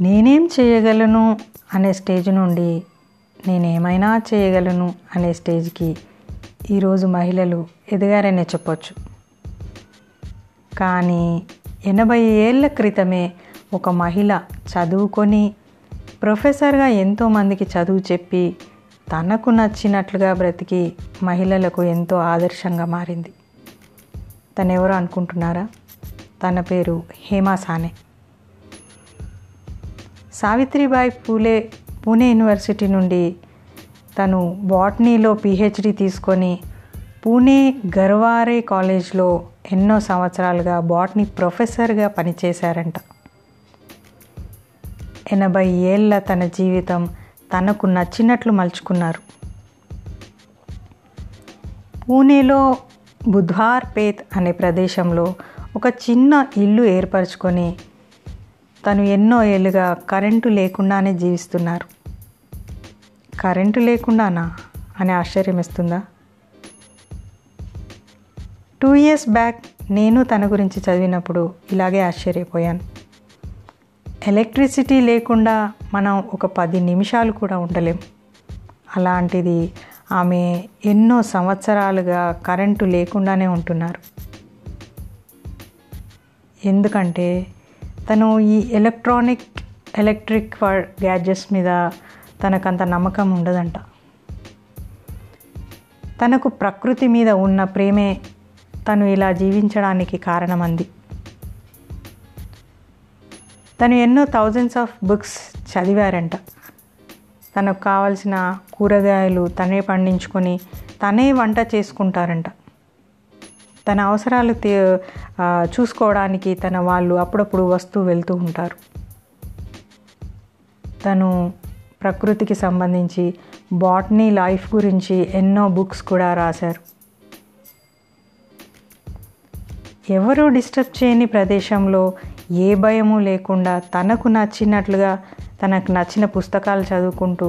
నేనేం చేయగలను అనే స్టేజ్ నుండి నేనేమైనా చేయగలను అనే స్టేజ్కి ఈరోజు మహిళలు ఎదిగారనే చెప్పొచ్చు. కానీ ఎనభై ఏళ్ళ క్రితమే ఒక మహిళ చదువుకొని ప్రొఫెసర్గా ఎంతోమందికి చదువు చెప్పి తనకు నచ్చినట్లుగా బ్రతికి మహిళలకు ఎంతో ఆదర్శంగా మారింది. తనెవరో అనుకుంటున్నారా? తన పేరు హేమా సానే. సావిత్రిబాయి పూలే పూణే యూనివర్సిటీ నుండి తను బాటనీలో పిహెచ్డి తీసుకొని పూణే గర్వారే కాలేజ్లో ఎన్నో సంవత్సరాలుగా బాటనీ ప్రొఫెసర్గా పనిచేశారంట. ఎనభై ఏళ్ళ తన జీవితం తనకు నచ్చినట్లు మలుచుకున్నారు. పూణేలో బుధ్వార్పేత్ అనే ప్రదేశంలో ఒక చిన్న ఇల్లు ఏర్పరచుకొని తను ఎన్నో ఏళ్ళుగా కరెంటు లేకుండానే జీవిస్తున్నారు. కరెంటు లేకుండానా? అని ఆశ్చర్యం ఇస్తుందా టూ ఇయర్స్ బ్యాక్ నేను తన గురించి చదివినప్పుడు ఇలాగే ఆశ్చర్యపోయాను. ఎలక్ట్రిసిటీ లేకుండా మనం ఒక పది నిమిషాలు కూడా ఉండలేం. అలాంటిది ఆమె ఎన్నో సంవత్సరాలుగా కరెంటు లేకుండానే ఉంటున్నారు. ఎందుకంటే తను ఈ ఎలక్ట్రానిక్ ఎలక్ట్రిక్ గ్యాడ్జెట్స్ మీద తనకంత నమ్మకం ఉండదంట. తనకు ప్రకృతి మీద ఉన్న ప్రేమే తను ఇలా జీవించడానికి కారణమంది. తను ఎన్నో థౌజండ్స్ ఆఫ్ బుక్స్ చదివారంట. తనకు కావలసిన కూరగాయలు తనే పండించుకొని తనే వంట చేసుకుంటారంట. తన అవసరాలు చూసుకోవడానికి తన వాళ్ళు అప్పుడప్పుడు వస్తూ వెళ్తూ ఉంటారు. తను ప్రకృతికి సంబంధించి బాటనీ లైఫ్ గురించి ఎన్నో బుక్స్ కూడా రాశారు. ఎవరు డిస్టర్బ్ చేయని ప్రదేశంలో ఏ భయము లేకుండా తనకు నచ్చినట్లుగా తనకు నచ్చిన పుస్తకాలు చదువుకుంటూ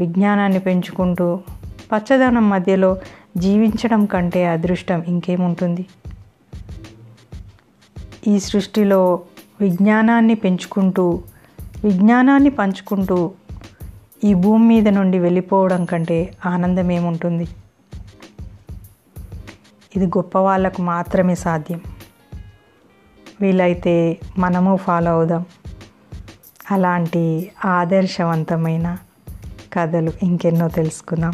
విజ్ఞానాన్ని పెంచుకుంటూ పచ్చదనం మధ్యలో జీవించడం కంటే అదృష్టం ఇంకేముంటుంది? ఈ సృష్టిలో విజ్ఞానాన్ని పెంచుకుంటూ విజ్ఞానాన్ని పంచుకుంటూ ఈ భూమి మీద నుండి వెళ్ళిపోవడం కంటే ఆనందం ఏముంటుంది ఇది గొప్ప వాళ్ళకు మాత్రమే సాధ్యం. వీలైతే మనము ఫాలో అవుదాం. అలాంటి ఆదర్శవంతమైన కథలు ఇంకెన్నో తెలుసుకుందాం.